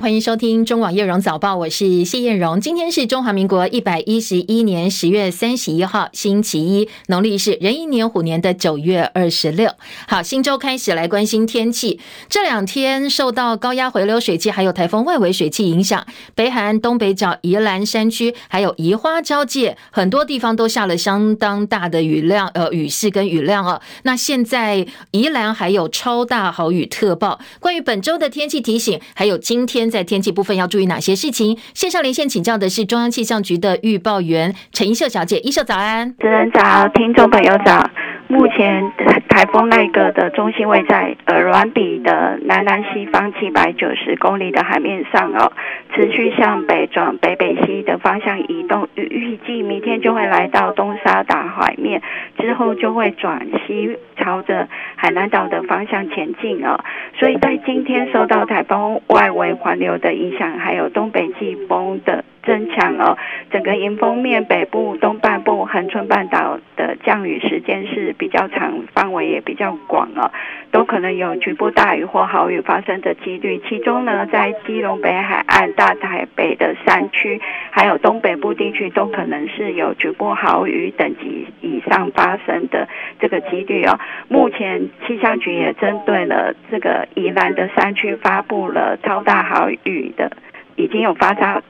欢迎收听中广叶荣早报，我是谢艳荣。今天是中华民国一百一十一年十月三十一号，星期一，农历是壬寅年虎年的九月二十六。好，新周开始来关心天气。这两天受到高压回流水气还有台风外围水气影响，北海岸东北角、宜兰山区还有宜花交界，很多地方都下了相当大的雨量，呃，雨势跟雨量哦。那现在宜兰还有超大豪雨特报。关于本周的天气提醒，还有今天在天气部分要注意哪些事情？线上连线请教的是中央气象局的预报员陈一秀小姐，一秀早安，主持人早，听众朋友早。目前台风那个的中心位在呃软比的南南西方七百九十公里的海面上哦，持续向北转北北西的方向移动，预预计明天就会来到东沙岛海面，之后就会转西朝着海南岛的方向前进哦。所以在今天受到台风外围环流的影响，还有东北季风的。增强哦，整个迎风面北部、东半部、恒春半岛的降雨时间是比较长，范围也比较广哦，都可能有局部大雨或豪雨发生的几率。其中呢，在基隆北海岸、大台北的山区，还有东北部地区，都可能是有局部豪雨等级以上发生的这个几率哦。目前气象局也针对了这个宜兰的山区发布了超大豪雨的，已经有发烧。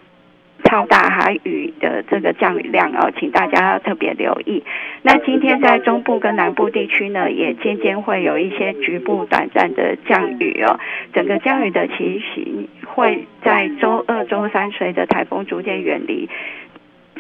超大豪雨的这个降雨量哦，请大家要特别留意。那今天在中部跟南部地区呢，也渐渐会有一些局部短暂的降雨哦。整个降雨的情形会在周二、周三随着台风逐渐远离，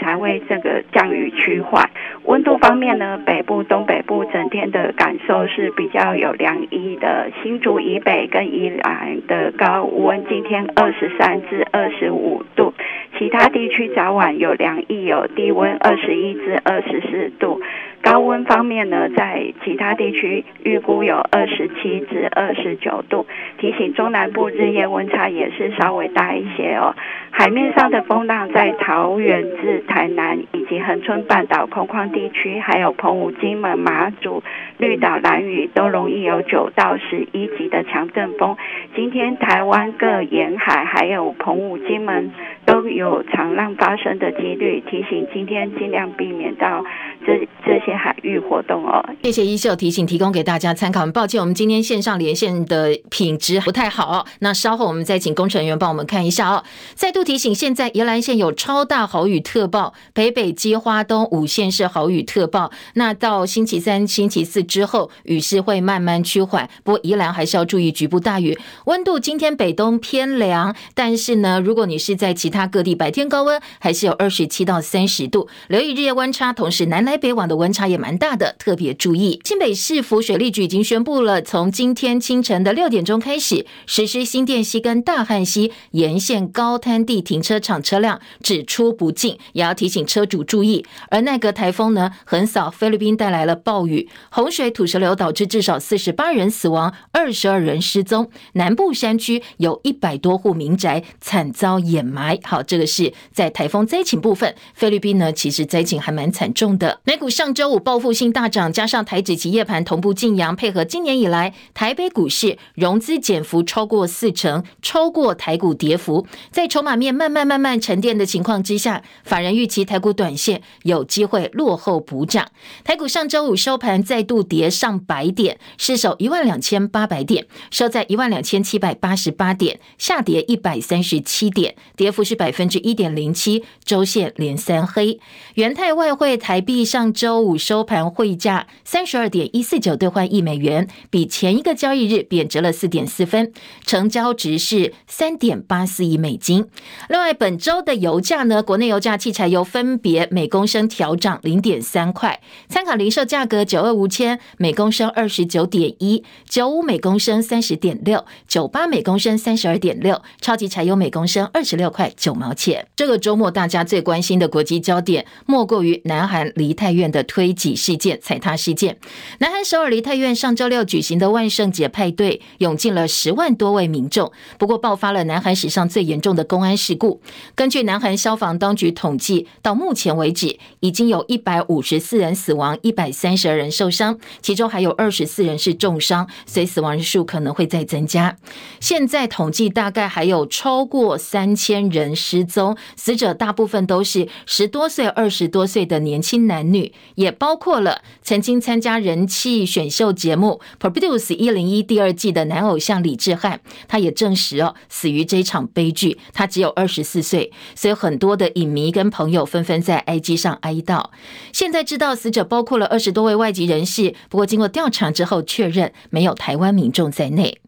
才会这个降雨趋缓。温度方面呢，北部、东北部整天的感受是比较有凉意的。新竹以北跟宜兰的高温，今天二十三至二十五度。其他地区早晚有凉意，有低温二十一至二十四度。高温方面呢，在其他地区预估有二十七至二十九度。提醒中南部日夜温差也是稍微大一些哦。海面上的风浪在桃园至台南以及恒春半岛空旷地区，还有澎湖、金门、马祖、绿岛、兰屿都容易有九到十一级的强阵风。今天台湾各沿海还有澎湖、金门都有长浪发生的几率，提醒今天尽量避免到这这些海域活动哦。谢谢一秀提醒，提供给大家参考。很抱歉，我们今天线上连线的品质不太好。那稍后我们再请工程员帮我们看一下哦。再度提醒，现在宜兰县有超大豪雨特报，北北基花东五县市豪雨特报。那到星期三、星期四之后，雨势会慢慢趋缓，不过宜兰还是要注意局部大雨。温度今天北东偏凉，但是呢，如果你是在其他各地，白天高温还是有二十七到三十度，留意日夜温差，同时南来北往的温差也蛮大的，特别注意。新北市府水利局已经宣布了，从今天清晨的六点钟开始，实施新店溪跟大汉溪沿线高滩地停车场车辆只出不进，也要提醒车主注意。而奈格台风呢，横扫菲律宾带来了暴雨、洪水、土石流，导致至少四十八人死亡，二十二人失踪。南部山区有一百多户民宅惨遭掩埋。好，这个是在台风灾情部分，菲律宾呢其实灾情还蛮惨重的。美股上周五报复性大涨，加上台指期夜盘同步劲扬，配合今年以来台北股市融资减幅超过四成，超过台股跌幅，在筹码面慢慢慢慢沉淀的情况之下，法人预期台股短线有机会落后补涨。台股上周五收盘再度跌上百点，失守一万两千八百点，收在一万两千七百八十八点，下跌一百三十七点，跌幅是百分之一点零七，周线连三黑。元泰外汇台币上周五收盘汇价三十二点一四九兑换一美元，比前一个交易日贬值了四点四分，成交值是三点八四亿美金。另外，本周的油价呢，国内油价汽柴油分别每公升调涨零点三块，参考零售价格九二五千每公升二十九点一，九五每公升三十点六，九八每公升三十二点六，超级柴油每公升二十六块九毛钱。这个周末大家最关心的国际焦点，莫过于南韩梨泰院的推挤事件、踩踏事件。南韩首尔梨泰院上周六举行的万圣节派对，涌进了十万多位民众，不过爆发了南韩史上最严重的公安事故。根据南韩消防当局统计，到目前为止，已经有一百五十四人死亡，一百三十二人受伤，其中还有二十四人是重伤，所以死亡人数可能会再增加。现在统计大概还有超过三千人失踪，死者大部分都是十多岁、二十多岁的年轻男女，也包括了曾经参加人气选秀节目《Produce 一零一》第二季的男偶像李智汉，他也证实哦，死于这场悲剧。他只有二十四岁，所以很多的影迷跟朋友纷纷在 IG 上哀悼。现在知道死者包括了二十多位外籍人士，不过经过调查之后确认没有台湾民众在内。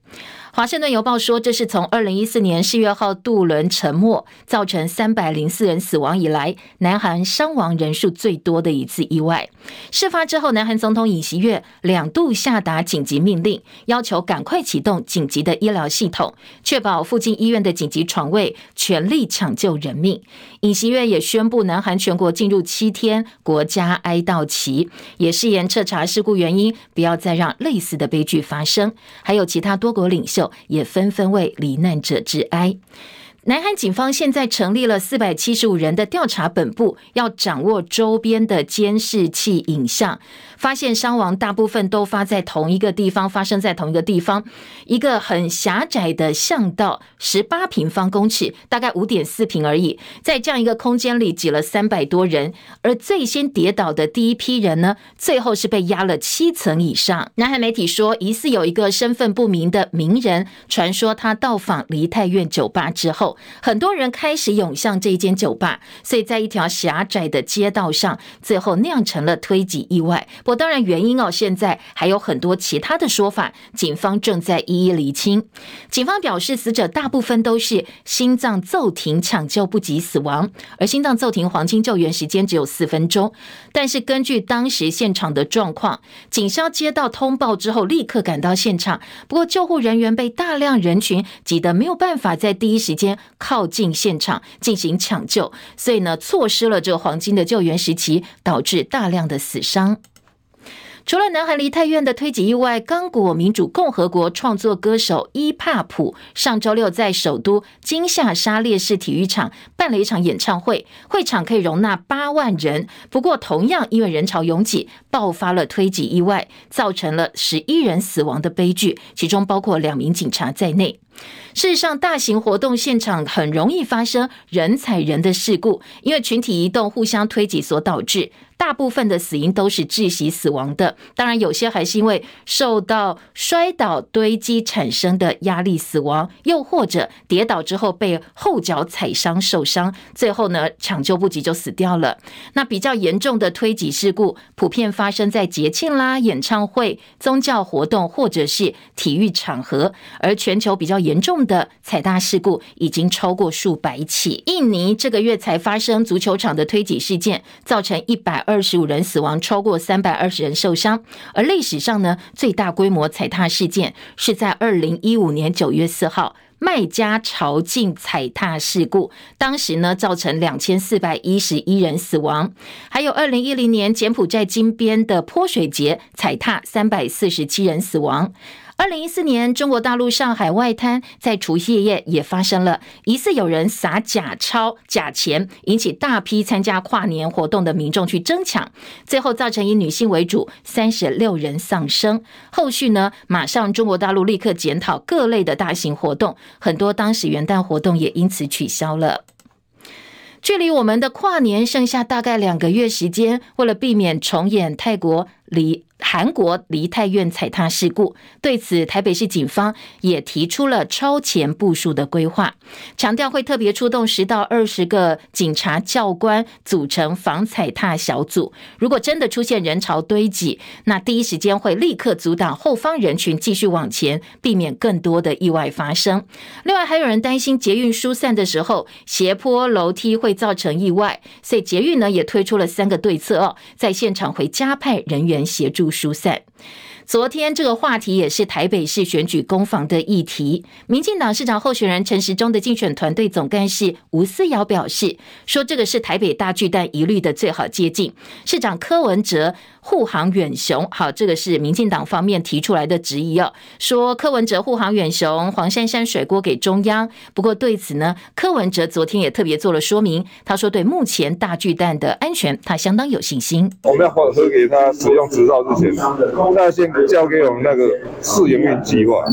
华盛顿邮报说，这是从二零一四年世越号渡轮沉没造成三百零四人死亡以来，南韩伤亡人数最多的一次意外。事发之后，南韩总统尹锡悦两度下达紧急命令，要求赶快启动紧急的医疗系统，确保附近医院的紧急床位，全力抢救人命。尹锡悦也宣布，南韩全国进入七天国家哀悼期，也誓言彻查事故原因，不要再让类似的悲剧发生。还有其他多国领袖。也纷纷为罹难者致哀。南韩警方现在成立了四百七十五人的调查本部，要掌握周边的监视器影像。发现伤亡大部分都发在同一个地方，发生在同一个地方，一个很狭窄的巷道，十八平方公尺，大概五点四平而已。在这样一个空间里挤了三百多人，而最先跌倒的第一批人呢，最后是被压了七层以上。南韩媒体说，疑似有一个身份不明的名人，传说他到访梨泰院酒吧之后，很多人开始涌向这间酒吧，所以在一条狭窄的街道上，最后酿成了推挤意外。不过当然，原因哦，现在还有很多其他的说法，警方正在一一厘清。警方表示，死者大部分都是心脏骤停抢救不及死亡，而心脏骤停黄金救援时间只有四分钟。但是根据当时现场的状况，警消接到通报之后立刻赶到现场，不过救护人员被大量人群挤得没有办法在第一时间靠近现场进行抢救，所以呢，错失了这个黄金的救援时期，导致大量的死伤。除了南韩梨泰院的推挤意外，刚果民主共和国创作歌手伊帕普上周六在首都金夏沙烈士体育场办了一场演唱会，会场可以容纳八万人。不过，同样因为人潮拥挤，爆发了推挤意外，造成了十一人死亡的悲剧，其中包括两名警察在内。事实上，大型活动现场很容易发生人踩人的事故，因为群体移动互相推挤所导致。大部分的死因都是窒息死亡的，当然有些还是因为受到摔倒堆积产生的压力死亡，又或者跌倒之后被后脚踩伤受伤，最后呢抢救不及就死掉了。那比较严重的推挤事故，普遍发生在节庆啦、演唱会、宗教活动或者是体育场合，而全球比较严严重的踩踏事故已经超过数百起。印尼这个月才发生足球场的推挤事件，造成一百二。十五人死亡，超过三百二十人受伤。而历史上呢，最大规模踩踏事件是在二零一五年九月四号麦加朝觐踩踏事故，当时呢造成两千四百一十一人死亡。还有二零一零年柬埔寨金边的泼水节踩踏，三百四十七人死亡。二零一四年，中国大陆上海外滩在除夕夜也发生了疑似有人撒假钞、假钱，引起大批参加跨年活动的民众去争抢，最后造成以女性为主，三十六人丧生。后续呢，马上中国大陆立刻检讨各类的大型活动，很多当时元旦活动也因此取消了。距离我们的跨年剩下大概两个月时间，为了避免重演泰国离。韩国梨泰院踩踏事故，对此台北市警方也提出了超前部署的规划，强调会特别出动十到二十个警察教官组成防踩踏小组。如果真的出现人潮堆积，那第一时间会立刻阻挡后方人群继续往前，避免更多的意外发生。另外，还有人担心捷运疏散的时候斜坡楼梯会造成意外，所以捷运呢也推出了三个对策哦，在现场会加派人员协助疏散。昨天这个话题也是台北市选举攻防的议题。民进党市长候选人陈时中的竞选团队总干事吴思瑶表示，说这个是台北大巨蛋疑虑的最好接近。市长柯文哲护航远雄，好，这个是民进党方面提出来的质疑哦，说柯文哲护航远雄，黄珊珊甩锅给中央。不过对此呢，柯文哲昨天也特别做了说明，他说对目前大巨蛋的安全，他相当有信心。我们要核给他使用执照之前，那先交给我们那个试营运计划，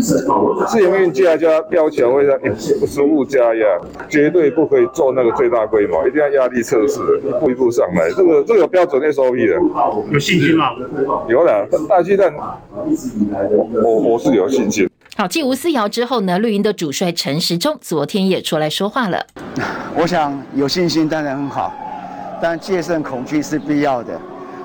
试营运计划就要要求会让食物加压，绝对不可以做那个最大规模，一定要压力测试，一步一步上来。这个这个有标准 SOP 的，有信心吗？有啦，大鸡蛋，我我是有信心。好，继吴思瑶之后呢，绿营的主帅陈时中昨天也出来说话了。我想有信心当然很好，但戒慎恐惧是必要的。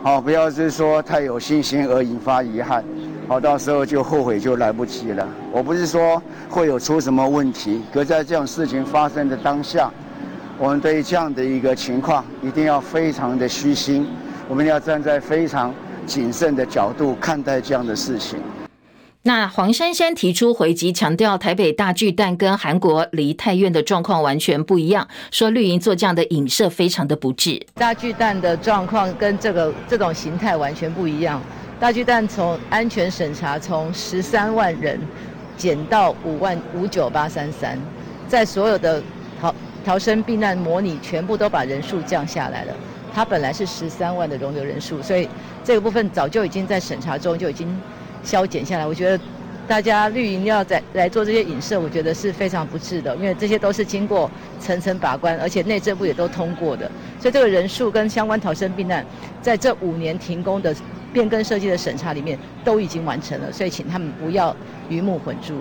好，不要是说太有信心而引发遗憾，好，到时候就后悔就来不及了。我不是说会有出什么问题，可在这种事情发生的当下，我们对于这样的一个情况一定要非常的虚心，我们要站在非常谨慎的角度看待这样的事情。那黄珊珊提出回击，强调台北大巨蛋跟韩国梨泰院的状况完全不一样，说绿营做这样的影射非常的不智。大巨蛋的状况跟这个这种形态完全不一样。大巨蛋从安全审查从十三万人减到五万五九八三三，在所有的逃逃生避难模拟全部都把人数降下来了。它本来是十三万的容留人数，所以这个部分早就已经在审查中就已经。消减下来，我觉得大家绿营要再来做这些影射，我觉得是非常不智的，因为这些都是经过层层把关，而且内政部也都通过的，所以这个人数跟相关逃生避难，在这五年停工的变更设计的审查里面都已经完成了，所以请他们不要鱼目混珠。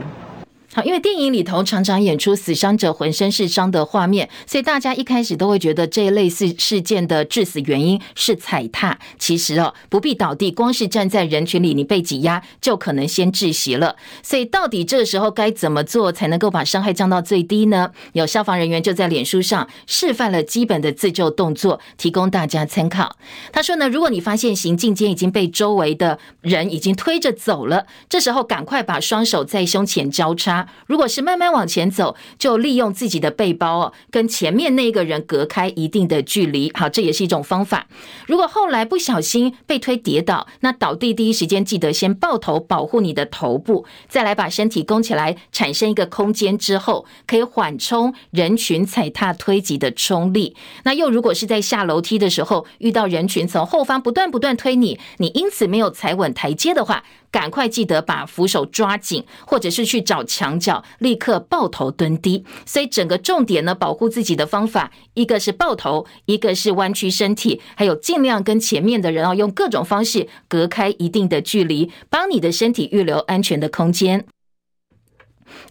好，因为电影里头常常演出死伤者浑身是伤的画面，所以大家一开始都会觉得这一类似事件的致死原因是踩踏。其实哦，不必倒地，光是站在人群里，你被挤压就可能先窒息了。所以到底这时候该怎么做才能够把伤害降到最低呢？有消防人员就在脸书上示范了基本的自救动作，提供大家参考。他说呢，如果你发现行进间已经被周围的人已经推着走了，这时候赶快把双手在胸前交叉。如果是慢慢往前走，就利用自己的背包哦，跟前面那个人隔开一定的距离。好，这也是一种方法。如果后来不小心被推跌倒，那倒地第一时间记得先抱头保护你的头部，再来把身体弓起来，产生一个空间之后，可以缓冲人群踩踏推挤的冲力。那又如果是在下楼梯的时候，遇到人群从后方不断不断推你，你因此没有踩稳台阶的话，赶快记得把扶手抓紧，或者是去找墙角，立刻抱头蹲低。所以整个重点呢，保护自己的方法，一个是抱头，一个是弯曲身体，还有尽量跟前面的人啊，用各种方式隔开一定的距离，帮你的身体预留安全的空间。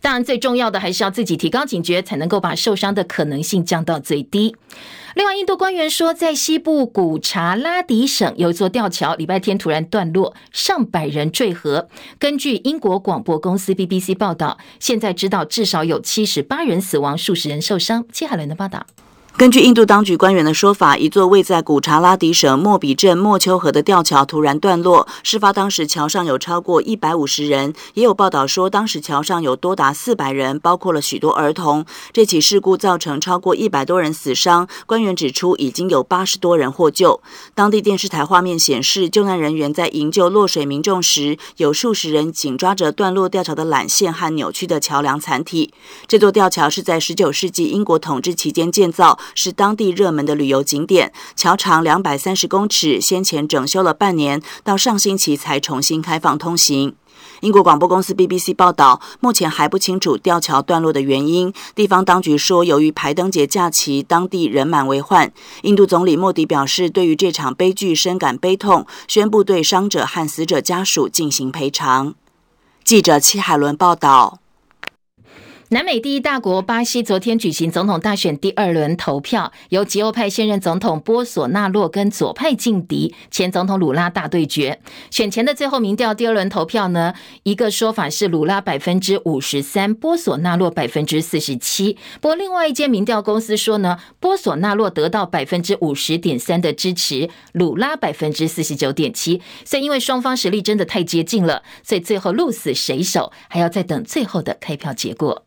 当然，最重要的还是要自己提高警觉，才能够把受伤的可能性降到最低。另外，印度官员说，在西部古查拉迪省有一座吊桥，礼拜天突然断落，上百人坠河。根据英国广播公司 BBC 报道，现在知道至少有七十八人死亡，数十人受伤。接下来的报道。根据印度当局官员的说法，一座位在古查拉迪省莫比镇莫丘河的吊桥突然断落。事发当时，桥上有超过一百五十人，也有报道说，当时桥上有多达四百人，包括了许多儿童。这起事故造成超过一百多人死伤。官员指出，已经有八十多人获救。当地电视台画面显示，救难人员在营救落水民众时，有数十人紧抓着断落吊桥的缆线和扭曲的桥梁残体。这座吊桥是在十九世纪英国统治期间建造。是当地热门的旅游景点，桥长两百三十公尺，先前整修了半年，到上星期才重新开放通行。英国广播公司 BBC 报道，目前还不清楚吊桥断落的原因。地方当局说，由于排灯节假期，当地人满为患。印度总理莫迪表示，对于这场悲剧深感悲痛，宣布对伤者和死者家属进行赔偿。记者戚海伦报道。南美第一大国巴西昨天举行总统大选第二轮投票，由极右派现任总统波索纳洛跟左派劲敌前总统鲁拉大对决。选前的最后民调第二轮投票呢，一个说法是鲁拉百分之五十三，波索纳洛百分之四十七。不过另外一间民调公司说呢，波索纳洛得到百分之五十点三的支持，鲁拉百分之四十九点七。所以因为双方实力真的太接近了，所以最后鹿死谁手，还要再等最后的开票结果。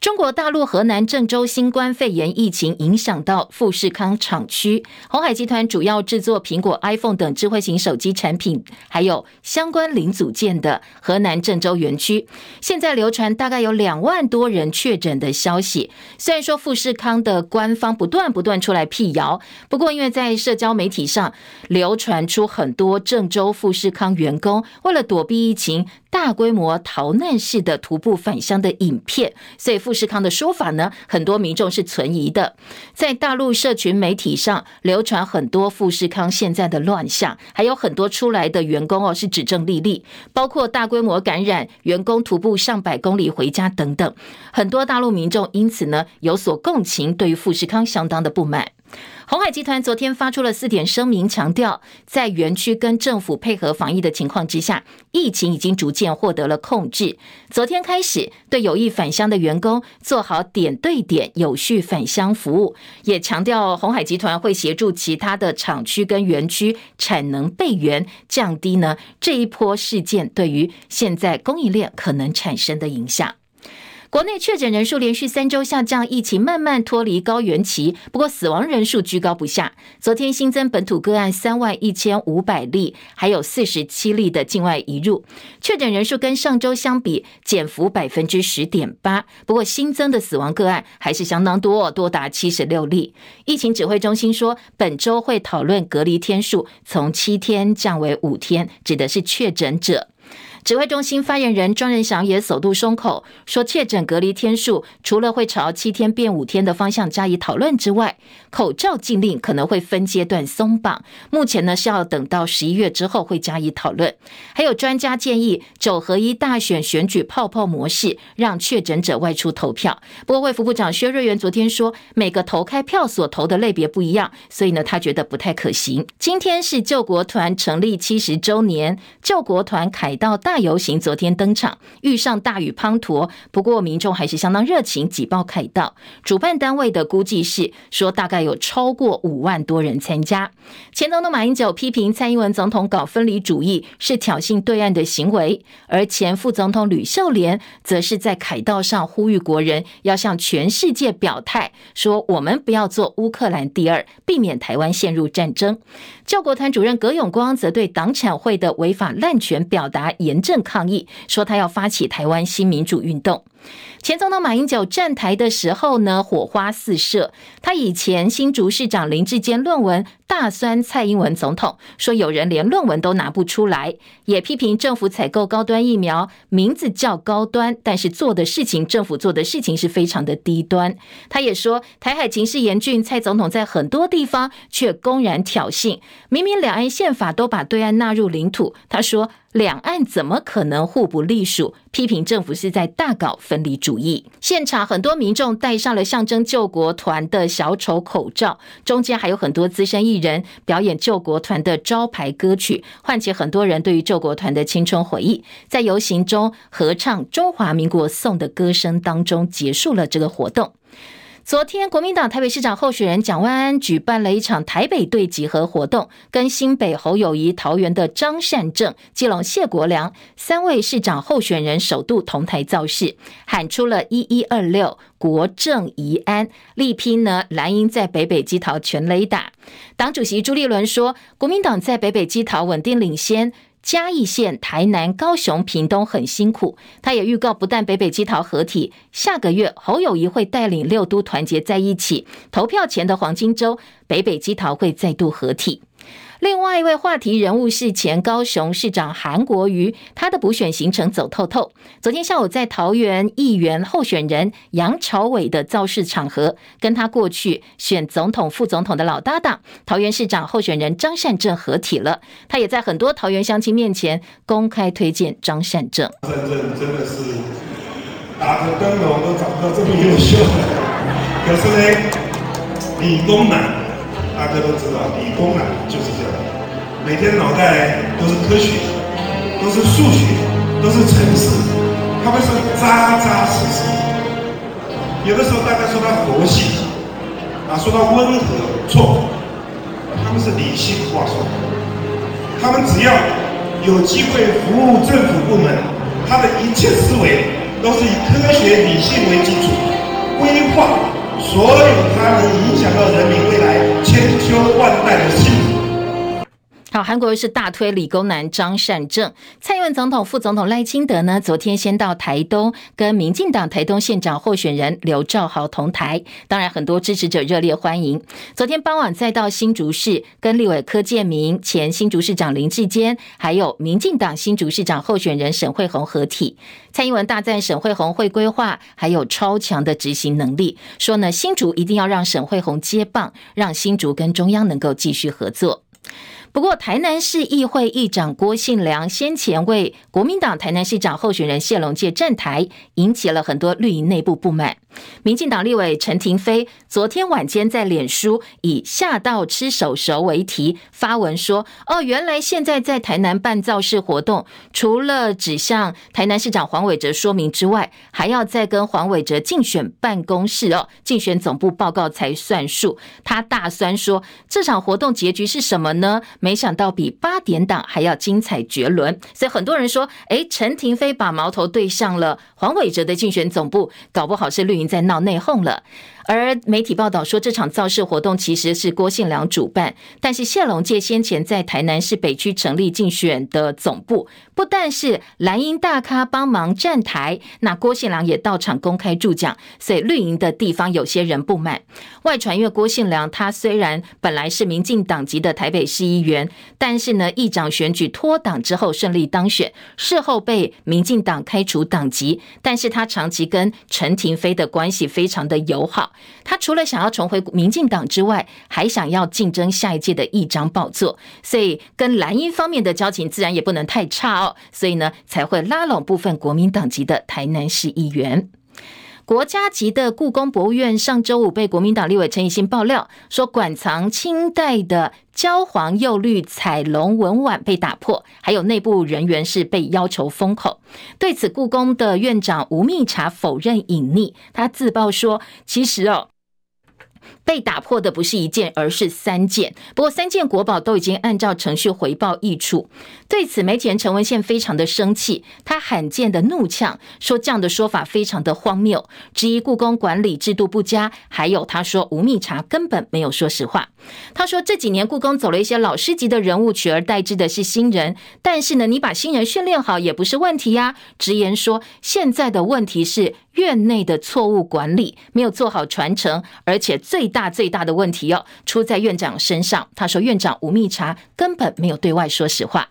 中国大陆河南郑州新冠肺炎疫情影响到富士康厂区，鸿海集团主要制作苹果 iPhone 等智慧型手机产品，还有相关零组件的河南郑州园区，现在流传大概有两万多人确诊的消息。虽然说富士康的官方不断不断出来辟谣，不过因为在社交媒体上流传出很多郑州富士康员工为了躲避疫情，大规模逃难式的徒步返乡的影片，所以富士康的说法呢，很多民众是存疑的。在大陆社群媒体上流传很多富士康现在的乱象，还有很多出来的员工哦是指证莉莉，包括大规模感染、员工徒步上百公里回家等等。很多大陆民众因此呢有所共情，对于富士康相当的不满。鸿海集团昨天发出了四点声明，强调在园区跟政府配合防疫的情况之下，疫情已经逐渐获得了控制。昨天开始，对有意返乡的员工做好点对点有序返乡服务，也强调鸿海集团会协助其他的厂区跟园区产能备援，降低呢这一波事件对于现在供应链可能产生的影响。国内确诊人数连续三周下降，疫情慢慢脱离高原期。不过死亡人数居高不下。昨天新增本土个案三万一千五百例，还有四十七例的境外移入。确诊人数跟上周相比减幅百分之十点八。不过新增的死亡个案还是相当多，多达七十六例。疫情指挥中心说，本周会讨论隔离天数从七天降为五天，指的是确诊者。指挥中心发言人庄人祥也首度松口，说确诊隔离天数除了会朝七天变五天的方向加以讨论之外，口罩禁令可能会分阶段松绑。目前呢是要等到十一月之后会加以讨论。还有专家建议九合一大选选举泡泡模式，让确诊者外出投票。不过卫福部长薛瑞元昨天说，每个投开票所投的类别不一样，所以呢他觉得不太可行。今天是救国团成立七十周年，救国团凯道大。游行昨天登场，遇上大雨滂沱，不过民众还是相当热情，挤爆凯道。主办单位的估计是说，大概有超过五万多人参加。前总统马英九批评蔡英文总统搞分离主义是挑衅对岸的行为，而前副总统吕秀莲则是在凯道上呼吁国人要向全世界表态，说我们不要做乌克兰第二，避免台湾陷入战争。教国团主任葛永光则对党产会的违法滥权表达严正抗议，说他要发起台湾新民主运动。前总统马英九站台的时候呢，火花四射。他以前新竹市长林志坚论文大酸蔡英文总统，说有人连论文都拿不出来，也批评政府采购高端疫苗，名字叫高端，但是做的事情，政府做的事情是非常的低端。他也说台海情势严峻，蔡总统在很多地方却公然挑衅，明明两岸宪法都把对岸纳入领土，他说。两岸怎么可能互不隶属？批评政府是在大搞分离主义。现场很多民众戴上了象征救国团的小丑口罩，中间还有很多资深艺人表演救国团的招牌歌曲，唤起很多人对于救国团的青春回忆。在游行中合唱《中华民国颂》的歌声当中，结束了这个活动。昨天，国民党台北市长候选人蒋万安举办了一场台北队集合活动，跟新北侯友谊、桃园的张善政、基隆谢国良三位市长候选人首度同台造势，喊出了一一二六国政宜安，力拼呢蓝营在北北基桃全垒打。党主席朱立伦说，国民党在北北基桃稳定领先。嘉义县、台南、高雄、屏东很辛苦，他也预告，不但北北基桃合体，下个月侯友谊会带领六都团结在一起，投票前的黄金周，北北基桃会再度合体。另外一位话题人物是前高雄市长韩国瑜，他的补选行程走透透。昨天下午在桃园议员候选人杨朝伟的造势场合，跟他过去选总统、副总统的老搭档桃园市长候选人张善政合体了。他也在很多桃园乡亲面前公开推荐张善政。善政真的是打着灯笼都找不到这么优秀。可是呢，理工男，大家都知道，理工男就是这样，每天脑袋都是科学，都是数学，都是程式，他们是扎扎实实。有的时候大家说他佛系，啊，说他温和，错，他们是理性话说。他们只要有机会服务政府部门，他的一切思维。都是以科学理性为基础，规划所有它能影响到人民未来千秋万代的幸福。好，韩国瑜是大推理工男张善政，蔡英文总统、副总统赖清德呢，昨天先到台东跟民进党台东县长候选人刘兆豪同台，当然很多支持者热烈欢迎。昨天傍晚再到新竹市跟立委柯建铭、前新竹市长林智坚，还有民进党新竹市长候选人沈慧虹合体。蔡英文大赞沈慧虹会规划，还有超强的执行能力，说呢新竹一定要让沈慧虹接棒，让新竹跟中央能够继续合作。不过，台南市议会议长郭信良先前为国民党台南市长候选人谢龙介站台，引起了很多绿营内部不满。民进党立委陈亭妃昨天晚间在脸书以“吓到吃手熟”为题发文说：“哦，原来现在在台南办造势活动，除了只向台南市长黄伟哲说明之外，还要再跟黄伟哲竞选办公室哦、竞选总部报告才算数。”他大酸说：“这场活动结局是什么呢？没想到比八点档还要精彩绝伦。”所以很多人说：“诶，陈亭妃把矛头对向了黄伟哲的竞选总部，搞不好是绿营。”在闹内讧了。而媒体报道说，这场造势活动其实是郭信良主办，但是谢龙介先前在台南市北区成立竞选的总部，不但是蓝营大咖帮忙站台，那郭信良也到场公开助讲，所以绿营的地方有些人不满。外传，因为郭信良他虽然本来是民进党籍的台北市议员，但是呢，议长选举脱党之后顺利当选，事后被民进党开除党籍，但是他长期跟陈亭妃的关系非常的友好。他除了想要重回民进党之外，还想要竞争下一届的议长宝座，所以跟蓝英方面的交情自然也不能太差哦。所以呢，才会拉拢部分国民党籍的台南市议员。国家级的故宫博物院上周五被国民党立委陈以信爆料说，馆藏清代的焦黄釉绿彩龙文碗被打破，还有内部人员是被要求封口。对此，故宫的院长吴密察否认隐匿，他自曝说，其实哦。被打破的不是一件，而是三件。不过，三件国宝都已经按照程序回报易处。对此，媒体人陈文宪非常的生气，他罕见的怒呛说：“这样的说法非常的荒谬，质疑故宫管理制度不佳。”还有他说吴密察根本没有说实话。他说这几年故宫走了一些老师级的人物，取而代之的是新人。但是呢，你把新人训练好也不是问题呀。直言说，现在的问题是院内的错误管理，没有做好传承，而且最。大最大的问题哦，出在院长身上。他说，院长吴密察根本没有对外说实话。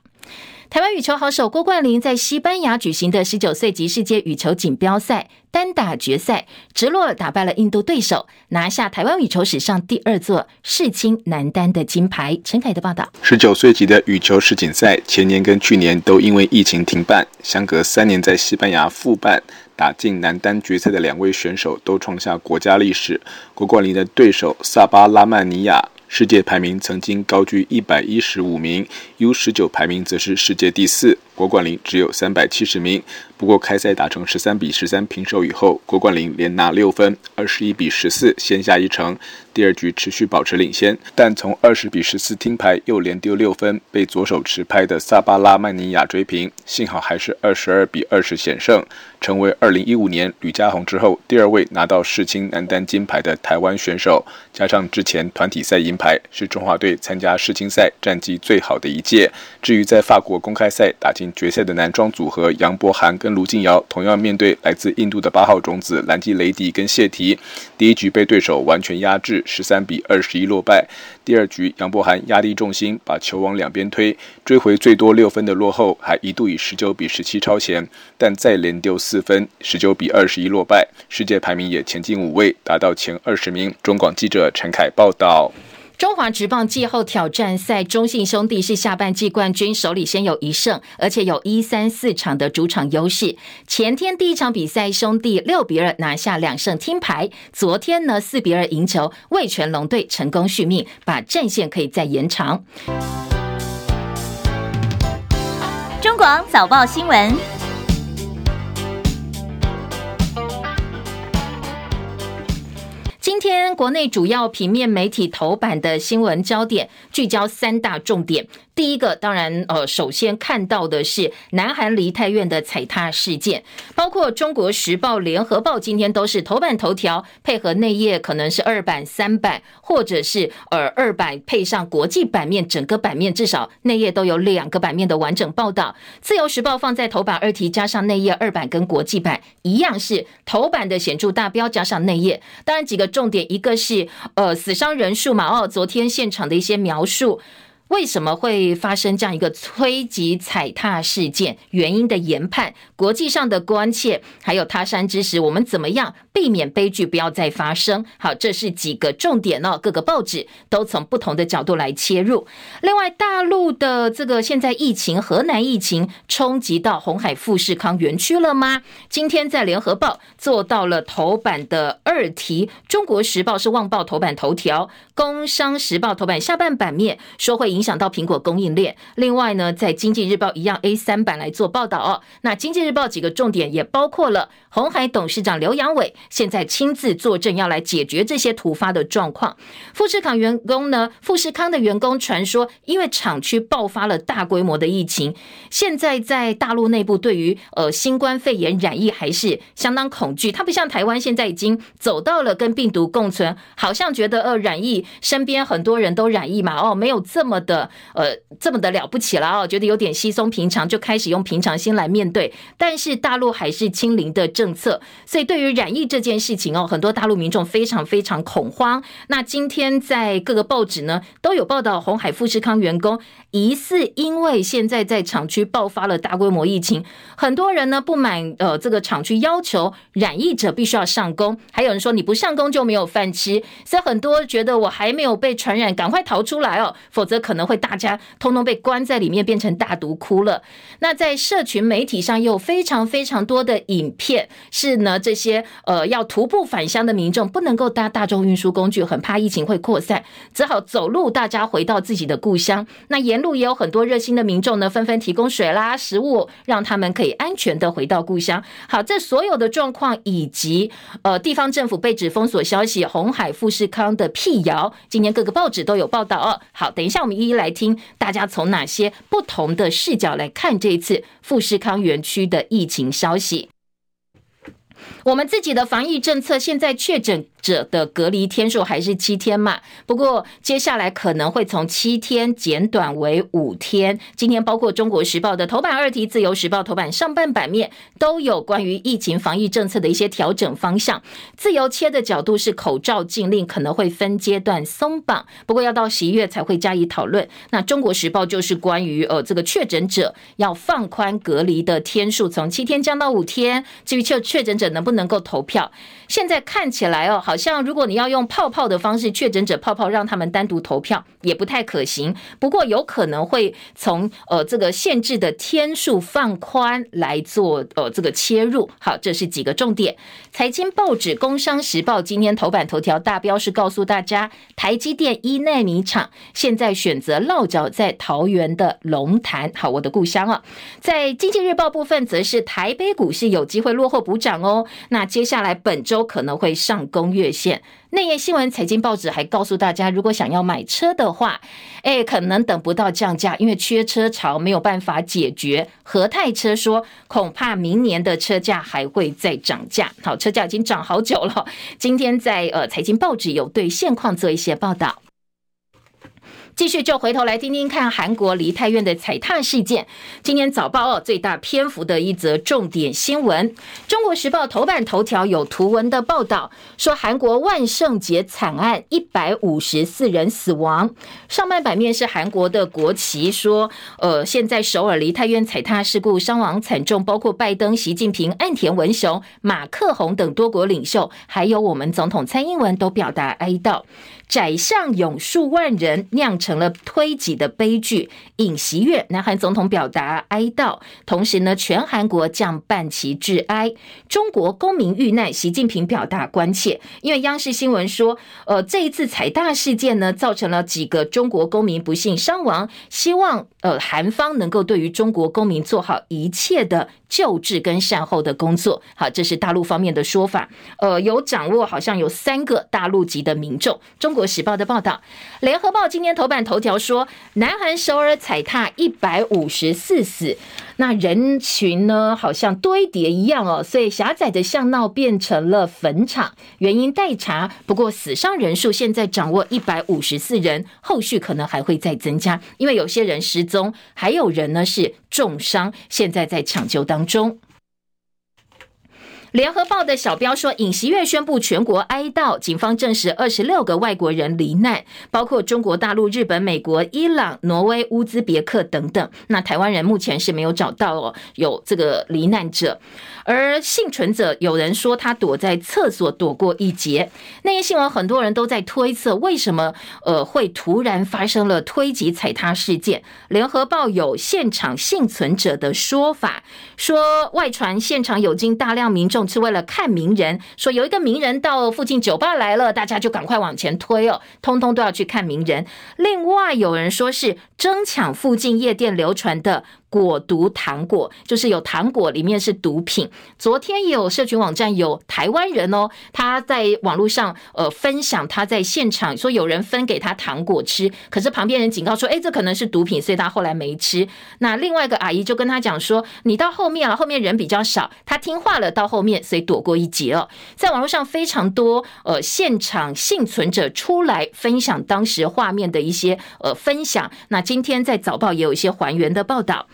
台湾羽球好手郭冠霖在西班牙举行的十九岁级世界羽球锦标赛单打决赛，直落打败了印度对手，拿下台湾羽球史上第二座世青男单的金牌。陈凯的报道：十九岁级的羽球世锦赛，前年跟去年都因为疫情停办，相隔三年在西班牙复办。打进男单决赛的两位选手都创下国家历史。郭冠霖的对手萨巴拉曼尼亚，世界排名曾经高居一百一十五名，U 十九排名则是世界第四。郭冠霖只有三百七十名。不过开赛打成十三比十三平手以后，郭冠霖连拿六分，二十一比十四先下一城。第二局持续保持领先，但从二十比十四听牌又连丢六分，被左手持拍的萨巴拉曼尼亚追平。幸好还是二十二比二十险胜，成为二零一五年吕家宏之后第二位拿到世青男单金牌的台湾选手。加上之前团体赛银牌，是中华队参加世青赛战绩最好的一届。至于在法国公开赛打进决赛的男双组合杨博涵跟卢静瑶，同样面对来自印度的八号种子兰基雷迪跟谢提，第一局被对手完全压制，十三比二十一落败。第二局杨博涵压低重心，把球往两边推，追回最多六分的落后，还一度以十九比十七超前，但再连丢四分，十九比二十一落败。世界排名也前进五位，达到前二十名。中广记者陈凯报道。中华职棒季后挑战赛，中信兄弟是下半季冠军，手里先有一胜，而且有一三四场的主场优势。前天第一场比赛，兄弟六比二拿下两胜听牌。昨天呢，四比二赢球，味全龙队成功续命，把战线可以再延长。中广早报新闻。今天国内主要平面媒体头版的新闻焦点聚焦三大重点。第一个当然，呃，首先看到的是南韩梨泰院的踩踏事件，包括中国时报、联合报今天都是头版头条，配合内页可能是二版、三版，或者是呃二版配上国际版面，整个版面至少内页都有两个版面的完整报道。自由时报放在头版二题，加上内页二版跟国际版一样是头版的显著大标，加上内页。当然几个重重点，一个是呃死伤人数嘛，哦，昨天现场的一些描述。为什么会发生这样一个催急踩踏事件？原因的研判、国际上的关切，还有他山之石，我们怎么样避免悲剧不要再发生？好，这是几个重点哦。各个报纸都从不同的角度来切入。另外，大陆的这个现在疫情，河南疫情冲击到红海富士康园区了吗？今天在联合报做到了头版的二题，中国时报是旺报头版头条，工商时报头版下半版面说会。影响到苹果供应链。另外呢，在经济日报一样 A 三版来做报道哦。那经济日报几个重点也包括了鸿海董事长刘扬伟现在亲自坐镇，要来解决这些突发的状况。富士康员工呢，富士康的员工传说，因为厂区爆发了大规模的疫情，现在在大陆内部对于呃新冠肺炎染疫还是相当恐惧。他不像台湾现在已经走到了跟病毒共存，好像觉得呃染疫身边很多人都染疫嘛，哦，没有这么。的呃，这么的了不起了哦，觉得有点稀松平常，就开始用平常心来面对。但是大陆还是清零的政策，所以对于染疫这件事情哦，很多大陆民众非常非常恐慌。那今天在各个报纸呢都有报道，红海富士康员工疑似因为现在在厂区爆发了大规模疫情，很多人呢不满呃这个厂区要求染疫者必须要上工，还有人说你不上工就没有饭吃，所以很多觉得我还没有被传染，赶快逃出来哦，否则可可能会大家通通被关在里面，变成大毒窟了。那在社群媒体上，有非常非常多的影片，是呢这些呃要徒步返乡的民众不能够搭大众运输工具，很怕疫情会扩散，只好走路，大家回到自己的故乡。那沿路也有很多热心的民众呢，纷纷提供水啦、食物，让他们可以安全的回到故乡。好，这所有的状况以及呃地方政府被指封锁消息，红海富士康的辟谣，今天各个报纸都有报道哦。好，等一下我们一一来听，大家从哪些不同的视角来看这一次富士康园区的疫情消息？我们自己的防疫政策，现在确诊者的隔离天数还是七天嘛？不过接下来可能会从七天减短为五天。今天包括中国时报的头版二题、自由时报头版上半版面都有关于疫情防疫政策的一些调整方向。自由切的角度是口罩禁令可能会分阶段松绑，不过要到十一月才会加以讨论。那中国时报就是关于呃这个确诊者要放宽隔离的天数，从七天降到五天。至于确确诊者能不能够投票，现在看起来哦，好。像如果你要用泡泡的方式，确诊者泡泡让他们单独投票也不太可行。不过有可能会从呃这个限制的天数放宽来做呃这个切入。好，这是几个重点。财经报纸《工商时报》今天头版头条大标是告诉大家，台积电一纳米厂现在选择落脚在桃园的龙潭，好，我的故乡啊。在经济日报部分，则是台北股市有机会落后补涨哦。那接下来本周可能会上攻月线。内页新闻财经报纸还告诉大家，如果想要买车的话，哎，可能等不到降价，因为缺车潮没有办法解决。和泰车说，恐怕明年的车价还会再涨价。好，车价已经涨好久了。今天在呃财经报纸有对现况做一些报道。继续就回头来听听看韩国梨泰院的踩踏事件。今天早报哦，最大篇幅的一则重点新闻，《中国时报》头版头条有图文的报道，说韩国万圣节惨案，一百五十四人死亡。上半版面是韩国的国旗，说呃，现在首尔梨泰院踩踏事故伤亡惨重，包括拜登、习近平、岸田文雄、马克宏等多国领袖，还有我们总统蔡英文都表达哀悼。宰相有数万人酿成了推挤的悲剧，尹锡悦南韩总统表达哀悼，同时呢，全韩国降半旗致哀。中国公民遇难，习近平表达关切，因为央视新闻说，呃，这一次踩踏事件呢，造成了几个中国公民不幸伤亡，希望呃韩方能够对于中国公民做好一切的救治跟善后的工作。好，这是大陆方面的说法，呃，有掌握好像有三个大陆籍的民众中。中国时报的报道，联合报今天头版头条说，南韩首尔踩踏一百五十四死，那人群呢好像堆叠一样哦，所以狭窄的巷闹变成了坟场，原因待查。不过死伤人数现在掌握一百五十四人，后续可能还会再增加，因为有些人失踪，还有人呢是重伤，现在在抢救当中。联合报的小标说，尹锡悦宣布全国哀悼，警方证实二十六个外国人罹难，包括中国大陆、日本、美国、伊朗、挪威、乌兹别克等等。那台湾人目前是没有找到哦，有这个罹难者。而幸存者有人说他躲在厕所躲过一劫。那些新闻很多人都在推测，为什么呃会突然发生了推挤踩踏事件？联合报有现场幸存者的说法，说外传现场有进大量民众是为了看名人，说有一个名人到附近酒吧来了，大家就赶快往前推哦，通通都要去看名人。另外有人说是争抢附近夜店流传的。果毒糖果就是有糖果，里面是毒品。昨天也有社群网站有台湾人哦，他在网络上呃分享他在现场说有人分给他糖果吃，可是旁边人警告说，哎，这可能是毒品，所以他后来没吃。那另外一个阿姨就跟他讲说，你到后面了，后面人比较少，他听话了，到后面所以躲过一劫哦。在网络上非常多呃现场幸存者出来分享当时画面的一些呃分享。那今天在早报也有一些还原的报道。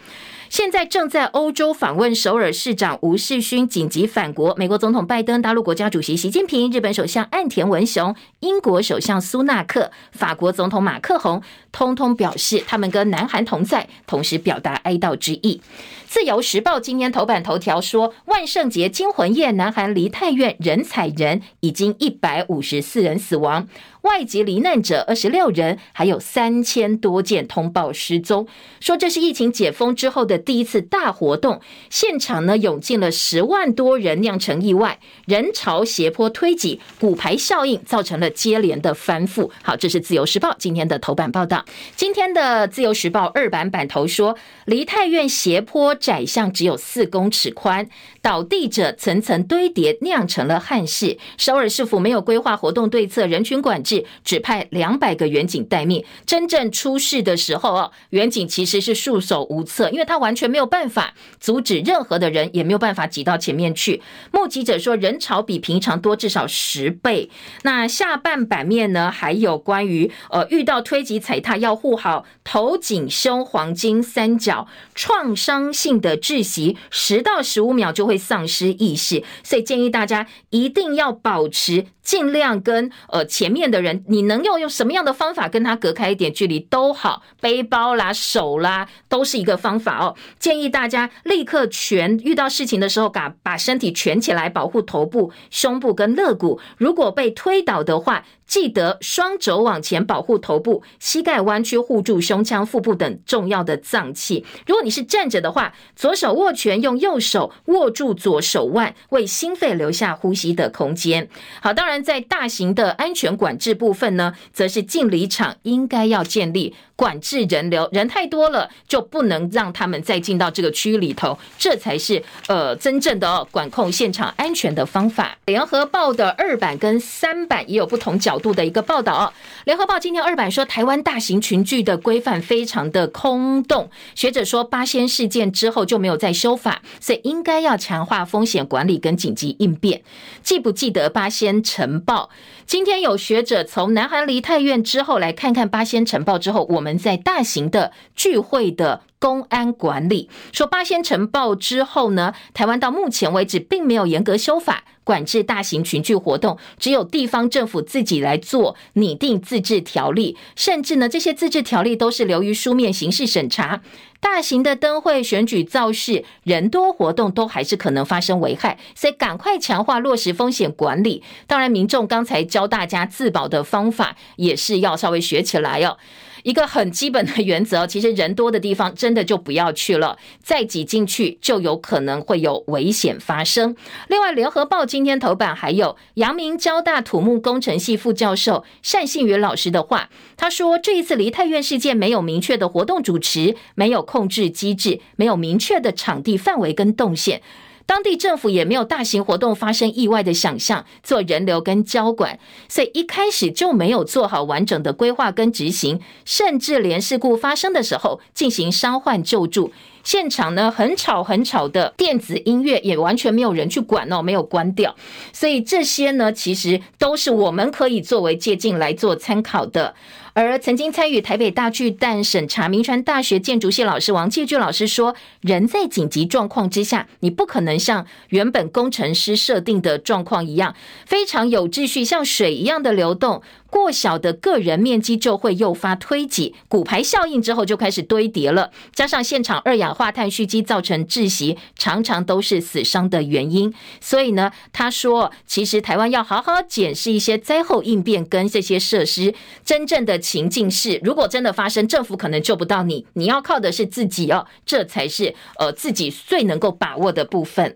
现在正在欧洲访问首尔市长吴世勋紧急返国，美国总统拜登、大陆国家主席习近平、日本首相岸田文雄、英国首相苏纳克、法国总统马克宏，通通表示他们跟南韩同在，同时表达哀悼之意。自由时报今天头版头条说，万圣节惊魂夜，南韩梨泰院人踩人，已经一百五十四人死亡。外籍罹难者二十六人，还有三千多件通报失踪。说这是疫情解封之后的第一次大活动，现场呢涌进了十万多人，酿成意外，人潮斜坡推挤，骨牌效应造成了接连的翻覆。好，这是自由时报今天的头版报道。今天的自由时报二版版头说，梨泰院斜坡窄巷只有四公尺宽，倒地者层层堆叠，酿成了憾事。首尔市府没有规划活动对策，人群管制。只派两百个远景待命，真正出事的时候哦，远景其实是束手无策，因为他完全没有办法阻止任何的人，也没有办法挤到前面去。目击者说，人潮比平常多至少十倍。那下半版面呢，还有关于呃，遇到推挤踩踏要护好头、颈、胸黄金三角，创伤性的窒息，十到十五秒就会会丧失意识，所以建议大家一定要保持。尽量跟呃前面的人，你能用用什么样的方法跟他隔开一点距离都好，背包啦、手啦，都是一个方法哦。建议大家立刻蜷，遇到事情的时候，把把身体蜷起来，保护头部、胸部跟肋骨。如果被推倒的话，记得双肘往前保护头部，膝盖弯曲护住胸腔、腹部等重要的脏器。如果你是站着的话，左手握拳，用右手握住左手腕，为心肺留下呼吸的空间。好，当然在大型的安全管制部分呢，则是进礼场应该要建立。管制人流，人太多了就不能让他们再进到这个区域里头，这才是呃真正的、管控现场安全的方法。联合报的二版跟三版也有不同角度的一个报道哦。联合报今天二版说，台湾大型群聚的规范非常的空洞，学者说八仙事件之后就没有再修法，所以应该要强化风险管理跟紧急应变。记不记得八仙尘爆？今天有学者从南韩梨泰院之后来看看八仙尘爆之后，我们在大型的聚会的公安管理。说八仙晨报之后呢，台湾到目前为止并没有严格修法管制大型群聚活动，只有地方政府自己来做拟定自治条例，甚至呢这些自治条例都是流于书面形式审查。大型的灯会、选举造势、人多活动都还是可能发生危害，所以赶快强化落实风险管理。当然，民众刚才教大家自保的方法，也是要稍微学起来哦。一个很基本的原则，其实人多的地方真的就不要去了，再挤进去就有可能会有危险发生。另外，《联合报》今天头版还有阳明交大土木工程系副教授单信宇老师的话，他说：“这一次梨泰院事件没有明确的活动主持，没有控制机制，没有明确的场地范围跟动线。”当地政府也没有大型活动发生意外的想象，做人流跟交管，所以一开始就没有做好完整的规划跟执行，甚至连事故发生的时候进行伤患救助，现场呢很吵很吵的电子音乐也完全没有人去管哦，没有关掉，所以这些呢其实都是我们可以作为借鉴来做参考的。而曾经参与台北大巨蛋审查，铭传大学建筑系老师王继俊老师说：“人在紧急状况之下，你不可能像原本工程师设定的状况一样，非常有秩序，像水一样的流动。”过小的个人面积就会诱发推挤、骨牌效应，之后就开始堆叠了。加上现场二氧化碳蓄积造成窒息，常常都是死伤的原因。所以呢，他说，其实台湾要好好检视一些灾后应变跟这些设施真正的情境是，如果真的发生，政府可能救不到你，你要靠的是自己哦，这才是呃自己最能够把握的部分。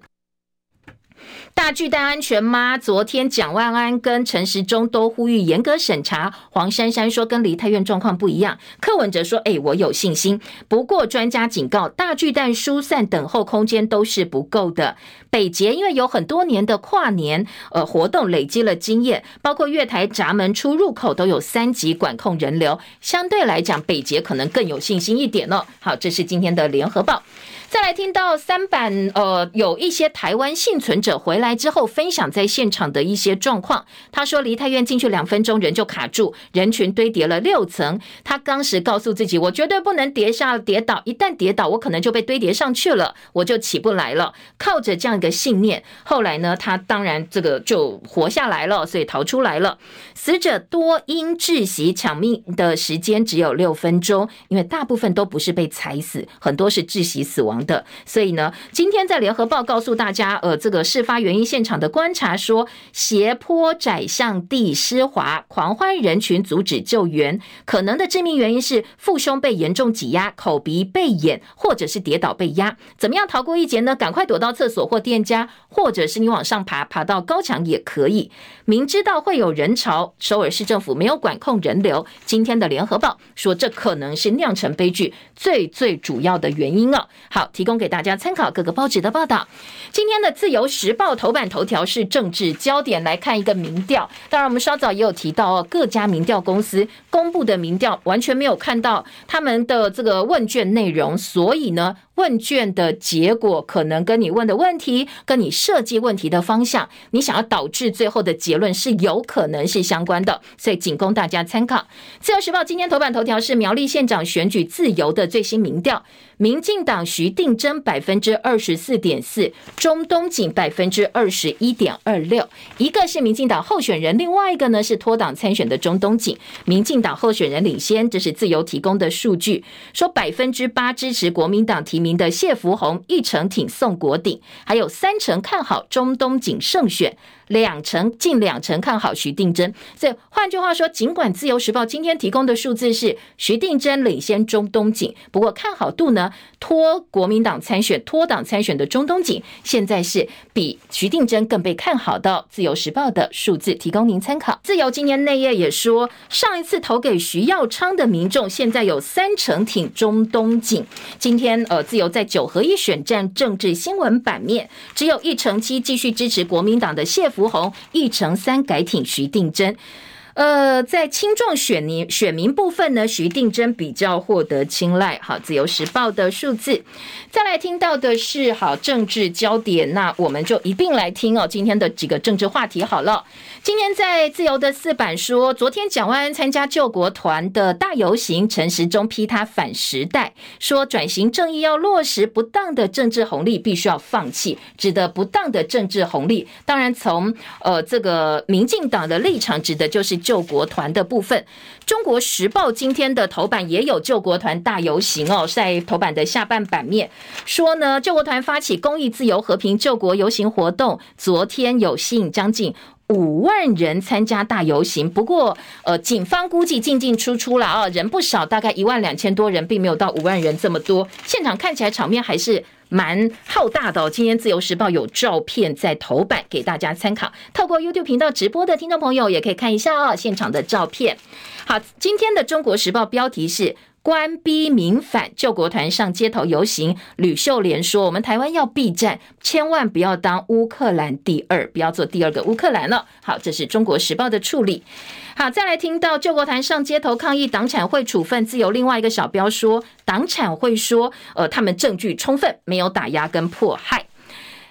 大巨蛋安全吗？昨天蒋万安跟陈时中都呼吁严格审查。黄珊珊说跟梨泰院状况不一样。柯文哲说：“哎，我有信心。不过专家警告，大巨蛋疏散等候空间都是不够的。北捷因为有很多年的跨年呃活动累积了经验，包括月台闸门出入口都有三级管控人流，相对来讲，北捷可能更有信心一点哦。好，这是今天的联合报。再来听到三版，呃，有一些台湾幸存者回来之后分享在现场的一些状况。他说，离太院进去两分钟人就卡住，人群堆叠了六层。他当时告诉自己，我绝对不能跌下跌倒，一旦跌倒，我可能就被堆叠上去了，我就起不来了。靠着这样一个信念，后来呢，他当然这个就活下来了，所以逃出来了。死者多因窒息抢命的时间只有六分钟，因为大部分都不是被踩死，很多是窒息死亡。的，所以呢，今天在联合报告诉大家，呃，这个事发原因现场的观察说，斜坡窄巷地湿滑，狂欢人群阻止救援，可能的致命原因是腹胸被严重挤压，口鼻被掩，或者是跌倒被压。怎么样逃过一劫呢？赶快躲到厕所或店家，或者是你往上爬，爬到高墙也可以。明知道会有人潮，首尔市政府没有管控人流。今天的联合报说，这可能是酿成悲剧最最主要的原因哦。好。提供给大家参考各个报纸的报道。今天的自由时报头版头条是政治焦点，来看一个民调。当然，我们稍早也有提到哦，各家民调公司公布的民调完全没有看到他们的这个问卷内容，所以呢。问卷的结果可能跟你问的问题、跟你设计问题的方向，你想要导致最后的结论是有可能是相关的，所以仅供大家参考。自由时报今天头版头条是苗栗县长选举自由的最新民调，民进党徐定祯百分之二十四点四，中东锦百分之二十一点二六，一个是民进党候选人，另外一个呢是脱党参选的中东锦，民进党候选人领先，这是自由提供的数据，说百分之八支持国民党提名。的谢福洪一成挺宋国鼎，还有三成看好中东锦胜选。两成近两成看好徐定祯，所以换句话说，尽管自由时报今天提供的数字是徐定祯领先中东锦，不过看好度呢，脱国民党参选、脱党参选的中东锦，现在是比徐定祯更被看好的。自由时报的数字提供您参考。自由今年内页也说，上一次投给徐耀昌的民众，现在有三成挺中东锦。今天呃，自由在九合一选战政治新闻版面，只有一成七继续支持国民党的谢。福鸿一成三改挺徐定真，呃，在青壮选民选民部分呢，徐定真比较获得青睐。好，自由时报的数字。再来听到的是好政治焦点，那我们就一并来听哦，今天的几个政治话题好了。今天在自由的四版说，昨天蒋万安参加救国团的大游行，陈时中批他反时代，说转型正义要落实，不当的政治红利必须要放弃，指的不当的政治红利，当然从呃这个民进党的立场指的就是。救国团的部分，《中国时报》今天的头版也有救国团大游行哦，在头版的下半版面说呢，救国团发起公益、自由、和平救国游行活动，昨天有吸引将近五万人参加大游行。不过，呃，警方估计进进出出了啊，人不少，大概一万两千多人，并没有到五万人这么多。现场看起来场面还是。蛮浩大的哦，今天自由时报有照片在头版给大家参考。透过 YouTube 频道直播的听众朋友也可以看一下哦，现场的照片。好，今天的中国时报标题是“官逼民反，救国团上街头游行”。吕秀莲说：“我们台湾要避战，千万不要当乌克兰第二，不要做第二个乌克兰了。”好，这是中国时报的处理。好，再来听到救国团上街头抗议党产会处分，自由另外一个小标说，党产会说，呃，他们证据充分，没有打压跟迫害。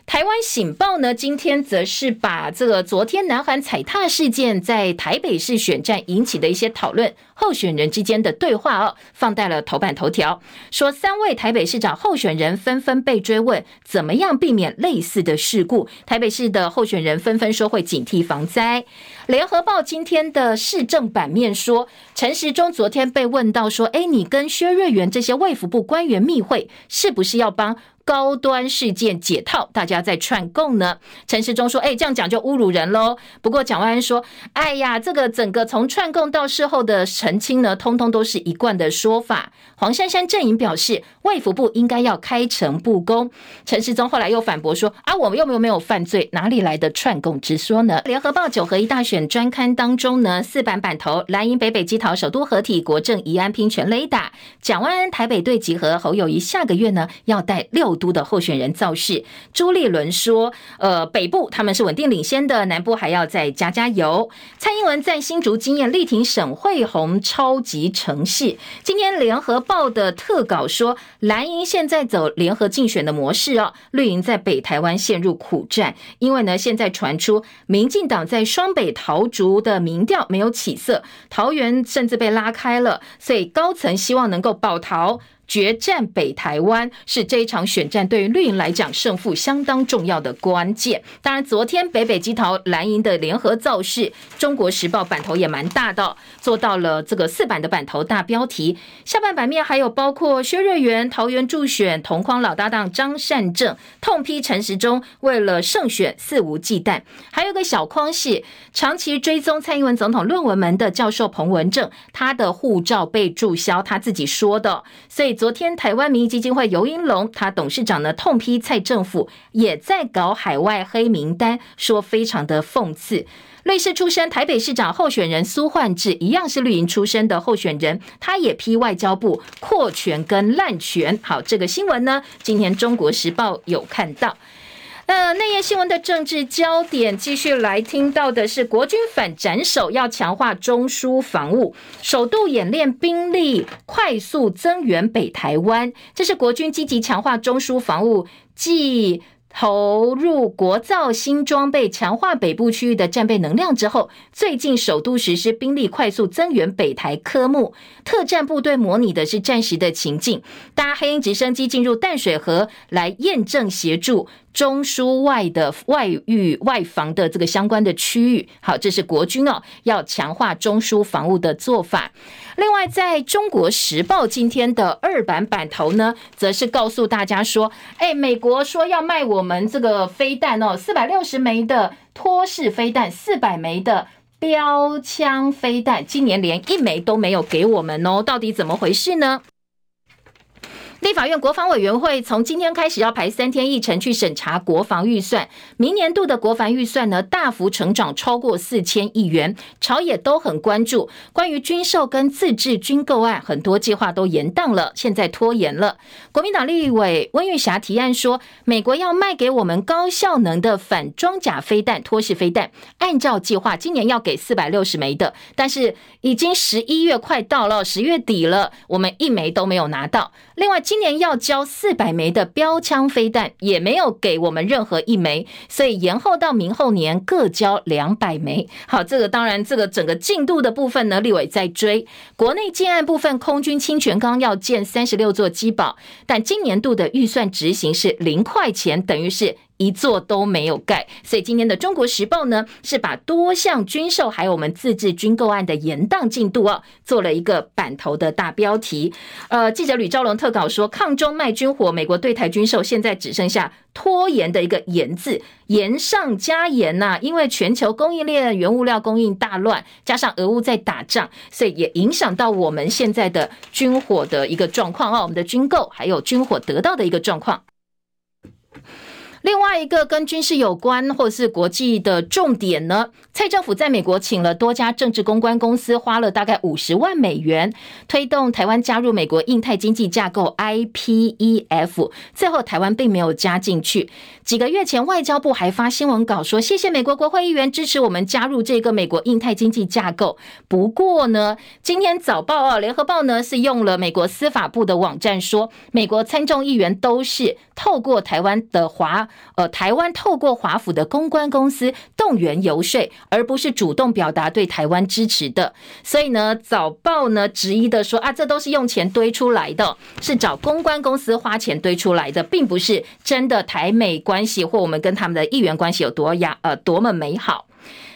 台湾醒报呢，今天则是把这个昨天南韩踩踏事件在台北市选战引起的一些讨论，候选人之间的对话哦，放在了头版头条，说三位台北市长候选人纷纷被追问怎么样避免类似的事故，台北市的候选人纷纷说会警惕防灾。联合报今天的市政版面说，陈时中昨天被问到说，哎，你跟薛瑞元这些卫福部官员密会，是不是要帮？高端事件解套，大家在串供呢。陈时中说：“哎，这样讲就侮辱人喽。”不过蒋万安说：“哎呀，这个整个从串供到事后的澄清呢，通通都是一贯的说法。”黄珊珊阵营表示，卫福部应该要开诚布公。陈时中后来又反驳说：“啊，我们又没有没有犯罪，哪里来的串供之说呢？”联合报九合一大选专刊当中呢，四版版头，蓝营北北基桃首都合体，国政宜安拼全垒打。蒋万安台北队集合，侯友谊下个月呢要带六。都的候选人造势，朱立伦说：“呃，北部他们是稳定领先的，南部还要再加加油。”蔡英文在新竹经验力挺沈慧超级城市。今天联合报的特稿说，蓝营现在走联合竞选的模式哦，绿营在北台湾陷入苦战，因为呢，现在传出民进党在双北桃竹的民调没有起色，桃园甚至被拉开了，所以高层希望能够保桃。决战北台湾是这一场选战对于绿营来讲胜负相当重要的关键。当然，昨天北北基桃蓝营的联合造势，《中国时报》版头也蛮大的，做到了这个四版的版头大标题。下半版面还有包括薛瑞元桃园助选同框老搭档张善政痛批陈时中为了胜选肆无忌惮，还有个小框是长期追踪蔡英文总统论文门的教授彭文正，他的护照被注销，他自己说的，所以。昨天，台湾民意基金会游盈隆，他董事长呢痛批蔡政府也在搞海外黑名单，说非常的讽刺。类似出身台北市长候选人苏焕智，一样是绿营出身的候选人，他也批外交部扩权跟滥权。好，这个新闻呢，今天中国时报有看到。那内页新闻的政治焦点，继续来听到的是国军反斩首，要强化中枢防务，首度演练兵力快速增援北台湾。这是国军积极强化中枢防务，继投入国造新装备，强化北部区域的战备能量之后，最近首都实施兵力快速增援北台科目。特战部队模拟的是战时的情境，搭黑鹰直升机进入淡水河来验证协助。中枢外的外域外防的这个相关的区域，好，这是国军哦要强化中枢防务的做法。另外，在中国时报今天的二版版头呢，则是告诉大家说，哎，美国说要卖我们这个飞弹哦，四百六十枚的托式飞弹，四百枚的标枪飞弹，今年连一枚都没有给我们哦，到底怎么回事呢？立法院国防委员会从今天开始要排三天议程去审查国防预算，明年度的国防预算呢大幅成长超过四千亿元，朝野都很关注。关于军售跟自制军购案，很多计划都延宕了，现在拖延了。国民党立委温玉霞提案说，美国要卖给我们高效能的反装甲飞弹、拖式飞弹，按照计划今年要给四百六十枚的，但是已经十一月快到了，十月底了，我们一枚都没有拿到。另外，今年要交四百枚的标枪飞弹，也没有给我们任何一枚，所以延后到明后年各交两百枚。好，这个当然，这个整个进度的部分呢，立委在追。国内建案部分，空军清泉岗要建三十六座机堡，但今年度的预算执行是零块钱，等于是。一座都没有盖，所以今天的《中国时报》呢是把多项军售还有我们自制军购案的延宕进度啊，做了一个版头的大标题。呃，记者吕昭龙特稿说，抗中卖军火，美国对台军售现在只剩下拖延的一个延字，延上加延呐、因为全球供应链原物料供应大乱，加上俄乌在打仗，所以也影响到我们现在的军火的一个状况啊，我们的军购还有军火得到的一个状况。另外一个跟军事有关或是国际的重点呢，蔡政府在美国请了多家政治公关公司，花了大概五十万美元，推动台湾加入美国印太经济架构 IPEF，最后台湾并没有加进去。几个月前，外交部还发新闻稿说，谢谢美国国会议员支持我们加入这个美国印太经济架构。不过呢，今天早报啊，联合报呢是用了美国司法部的网站说，美国参众议员都是透过台湾的华。呃，台湾透过华府的公关公司动员游说，而不是主动表达对台湾支持的。所以呢，早报呢质疑的说啊，这都是用钱堆出来的，是找公关公司花钱堆出来的，并不是真的台美关系或我们跟他们的议员关系有多呀呃多么美好。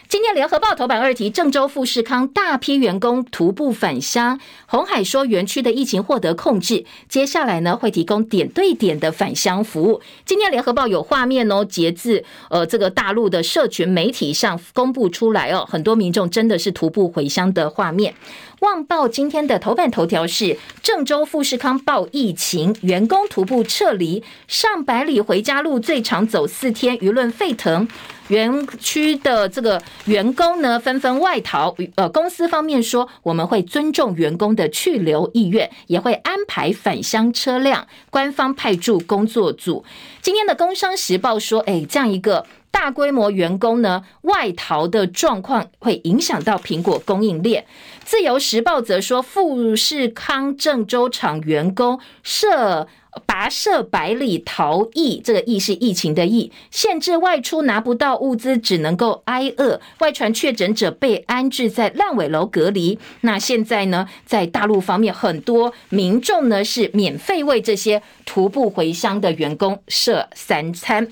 今天联合报头版二题：郑州富士康大批员工徒步返乡。红海说园区的疫情获得控制，接下来呢会提供点对点的返乡服务。今天联合报有画面哦，截至呃这个大陆的社群媒体上公布出来哦，很多民众真的是徒步回乡的画面。旺报今天的头版头条是郑州富士康爆疫情，员工徒步撤离，上百里回家路最长走四天，舆论沸腾。园区的这个员工呢纷纷外逃，呃，公司方面说我们会尊重员工的去留意愿，也会安排返乡车辆，官方派驻工作组。今天的工商时报说，哎，这样一个。大规模员工呢外逃的状况会影响到苹果供应链。自由时报则说，富士康郑州厂员工涉跋涉百里逃逸，这个“疫”是疫情的“疫”，限制外出拿不到物资，只能够挨饿。外传确诊者被安置在烂尾楼隔离。那现在呢，在大陆方面，很多民众呢是免费为这些徒步回乡的员工设三餐。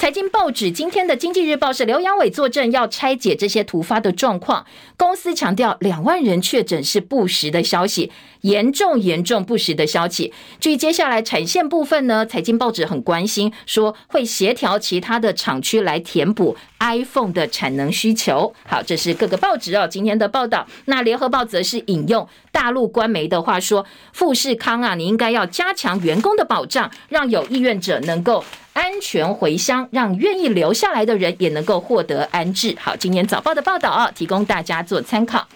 财经报纸今天的《经济日报》是刘阳伟作证，要拆解这些突发的状况。公司强调，两万人确诊是不实的消息，严重严重不实的消息。至于接下来产线部分呢，财经报纸很关心，说会协调其他的厂区来填补 iPhone 的产能需求。好，这是各个报纸哦今天的报道。那联合报则是引用大陆官媒的话说，富士康啊，你应该要加强员工的保障，让有意愿者能够。安全回乡，让愿意留下来的人也能够获得安置。好，今天早报的报道啊，提供大家做参考。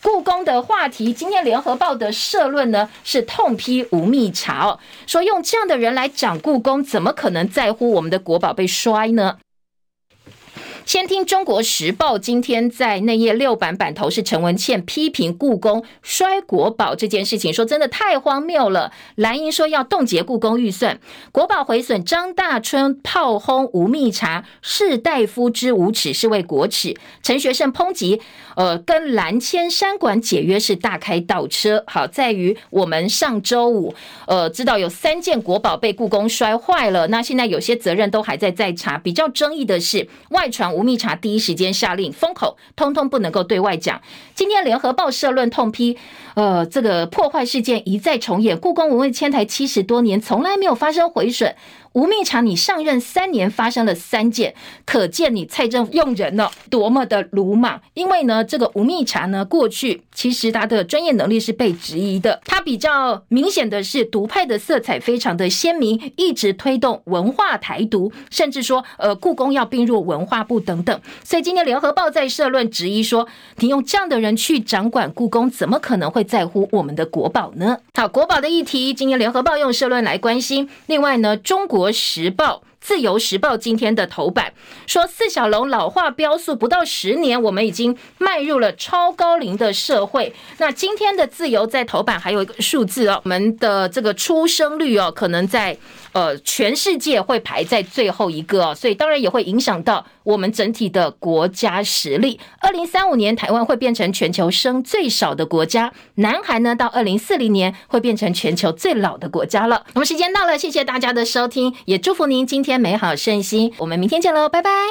故宫的话题，今天联合报的社论呢是痛批吴密察哦，说用这样的人来讲故宫，怎么可能在乎我们的国宝被摔呢？先听《中国时报》今天在内页六版版头是陈文茜批评故宫摔国宝这件事情，说真的太荒谬了。蓝英说要冻结故宫预算，国宝毁损，张大春炮轰吴密察士大夫之无耻是为国耻。陈学圣抨击，呃，跟蓝千山馆解约是大开倒车。好，在于我们上周五，呃，知道有三件国宝被故宫摔坏了，那现在有些责任都还在在查，比较争议的是外传。吴密察第一时间下令封口，通通不能够对外讲。今天联合报社论痛批，呃，这个破坏事件一再重演。故宫文物迁台七十多年，从来没有发生毁损。吴密察，你上任三年发生了三件，可见你蔡政用人呢多么的鲁莽。因为呢，这个吴密察呢，过去其实他的专业能力是被质疑的。他比较明显的是独派的色彩非常的鲜明，一直推动文化台独，甚至说呃故宫要并入文化部等等。所以今天联合报在社论质疑说，你用这样的人去掌管故宫，怎么可能会在乎我们的国宝呢？好，国宝的议题，今天联合报用社论来关心。另外呢，中国时报。自由时报今天的头版说，四小龙老化飙速，不到十年，我们已经迈入了超高龄的社会。那今天的自由在头版还有一个数字哦，我们的这个出生率哦，可能在。呃，全世界会排在最后一个，所以当然也会影响到我们整体的国家实力。二零三五年，台湾会变成全球生最少的国家；南韩呢，到二零四零年会变成全球最老的国家了。那么时间到了，谢谢大家的收听，也祝福您今天美好顺心。我们明天见喽，拜拜。